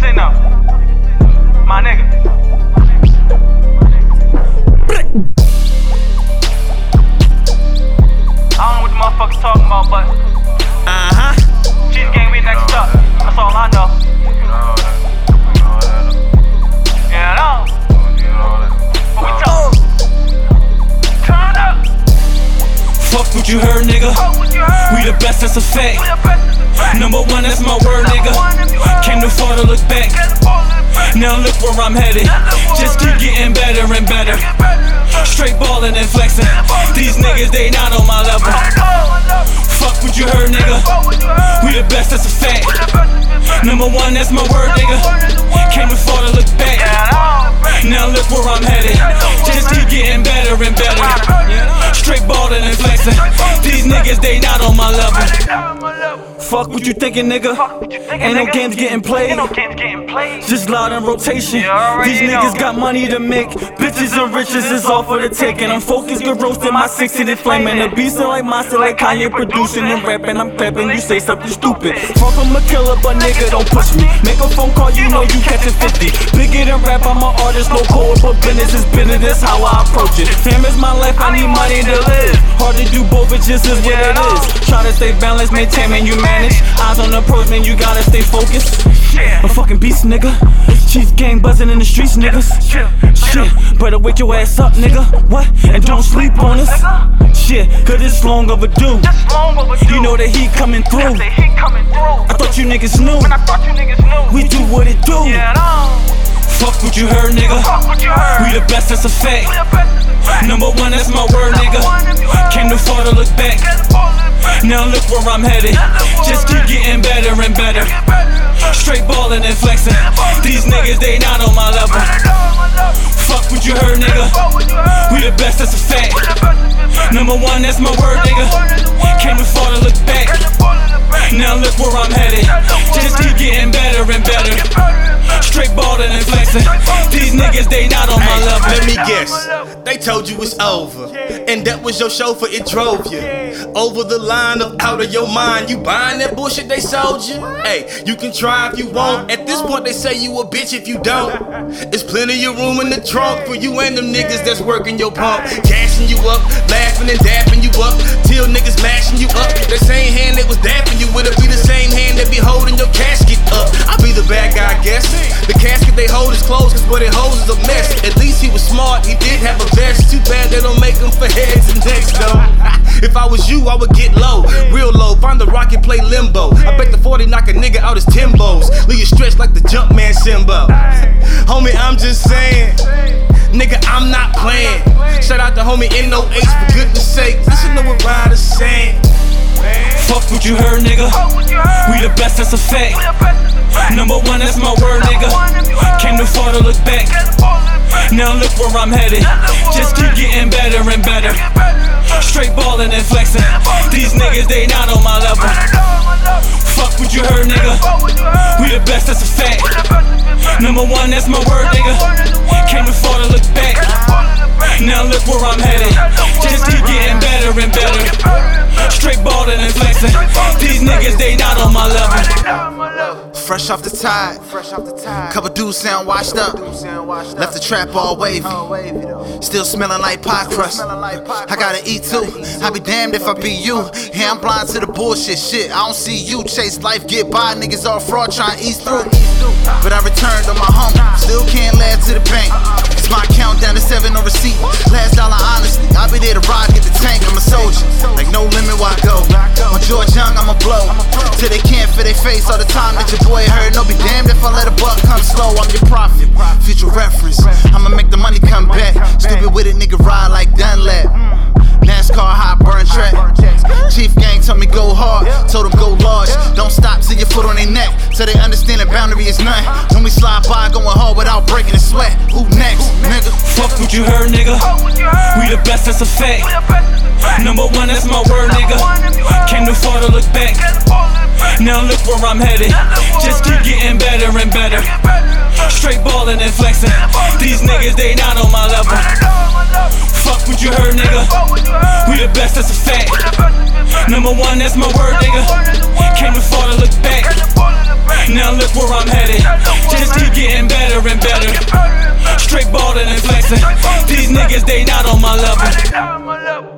sitting up. My nigga. I don't know what the motherfuckers talking about, but. Uh huh. You heard, nigga. We the best, that's a fact. Number one, that's my word, nigga. Came too far to look back. Now look where I'm headed. Just keep getting better and better. Straight ballin' and flexing. These niggas, they not on my level. Fuck what you heard, nigga. We the best, that's a fact. Number one, that's my word, nigga. Niggas, they not on my level. Fuck what you thinking, nigga. Ain't no games getting played. Just loud in rotation. These niggas got money to make. Bitches and riches is all for the taking. I'm focused, good roasting my 60 and flaming. The beast like monster, like Kanye producing and rapping. I'm clapping, you say something stupid. Fuck I'm a killer, but nigga don't push me. Make a phone call, you know you catching 50. Bigger than rap, I'm an artist, no code, but business is business. That's how I approach it. Fam is my life, I need money to live. Hard to do both, it just is what it is. Try to stay balanced, maintain, man, you manage. Eyes on the approach, man, you gotta stay focused. A fucking beast, nigga. Chief gang buzzing in the streets, niggas. Shit, better wake your ass up, nigga. What? And don't sleep on us. Shit, cause it's long overdue. You know that he coming through. I thought you niggas knew. We do what it do. Fuck what you heard, nigga. We the best, that's a fact. Number one, that's my word, nigga. Came too far to look back. Now look where I'm headed. Just keep getting better and better. Straight ballin' and flexin'. These niggas, they not on my level. Fuck what you heard, nigga. We the best, that's a fact. Number one, that's my word, nigga. Came too far to look back. Now look where I'm headed. Just keep getting better and better. Straight ballin' and flexing. Niggas, they not on my level. Let me guess. They told you it's over. And that was your chauffeur, it drove you. Over the line of out of your mind. You buying that bullshit they sold you? Hey, you can try if you want. At this point, they say you a bitch if you don't. It's plenty of room in the trunk for you and them niggas that's working your pump. Cashing you up, laughing and dapping you up. Till niggas mashing you up. The same hand that was dapping you with it be the same hand that be holding your casket up. I be bad guy, guess. The casket they hold is closed, cause what it holds is a mess. At least he was smart, he did have a vest. Too bad they don't make them for heads and necks, though. if I was you, I would get low, real low. Find the rocket, play limbo. I bet the 40 knock a nigga out his Timbos. Leave you stretched like the Jumpman Simbo. Homie, I'm just saying. Nigga, I'm not playing. Shout out to homie NOH for goodness sake. Listen to what Ryder's saying. Fuck what you heard, nigga. We the best, that's a fact. Number one, that's my word, nigga. Came too far to look back. Now look where I'm headed. Just keep getting better and better. Straight ballin' and flexing. These niggas, they not on my level. Fuck what you heard, nigga. We the best, that's a fact. Number one, that's my word, nigga. Came too far to look back. Now look where I'm headed. Just keep getting better and better. Straight ballin' and flexin'. These niggas, they not on my level. Fresh off the tide. Couple dudes sound washed up. Left the trap all wavy. Still smelling like pie crust. I gotta eat too. I be damned if I be you. Yeah, I'm blind to the bullshit shit. I don't see you chase life, get by. Niggas all fraud trying to ease through. But I returned on my home. Still can't laugh to the bank. Uh-uh. It's my countdown to seven on receipt. Last dollar honesty. I'll be there to ride, get the tank. I'm a soldier. Like no limit where I go. On George Young, I'ma blow. Till they can't fit their face all the time that your boy heard. No be damned if I let a buck come slow. I'm your prophet. Future reference. I'ma make the money come back. Stupid with it, nigga ride like Dunlap. NASCAR hot burn track. Chief gang told me go hard, told them go large. Don't stop till your foot on their neck, so they understand the boundary is none. When we slide by, going hard without breaking a sweat. Who next, what you heard, nigga. Oh, we the best, that's a fact. Number one, that's my word, nigga. Came too far to look back. Now look where I'm headed. Just keep getting better and better. Straight ballin' and flexing. These niggas, they not on my level. Fuck what you heard, nigga. We the best, that's a fact. Number one, that's my word, nigga. niggas, they not on my level.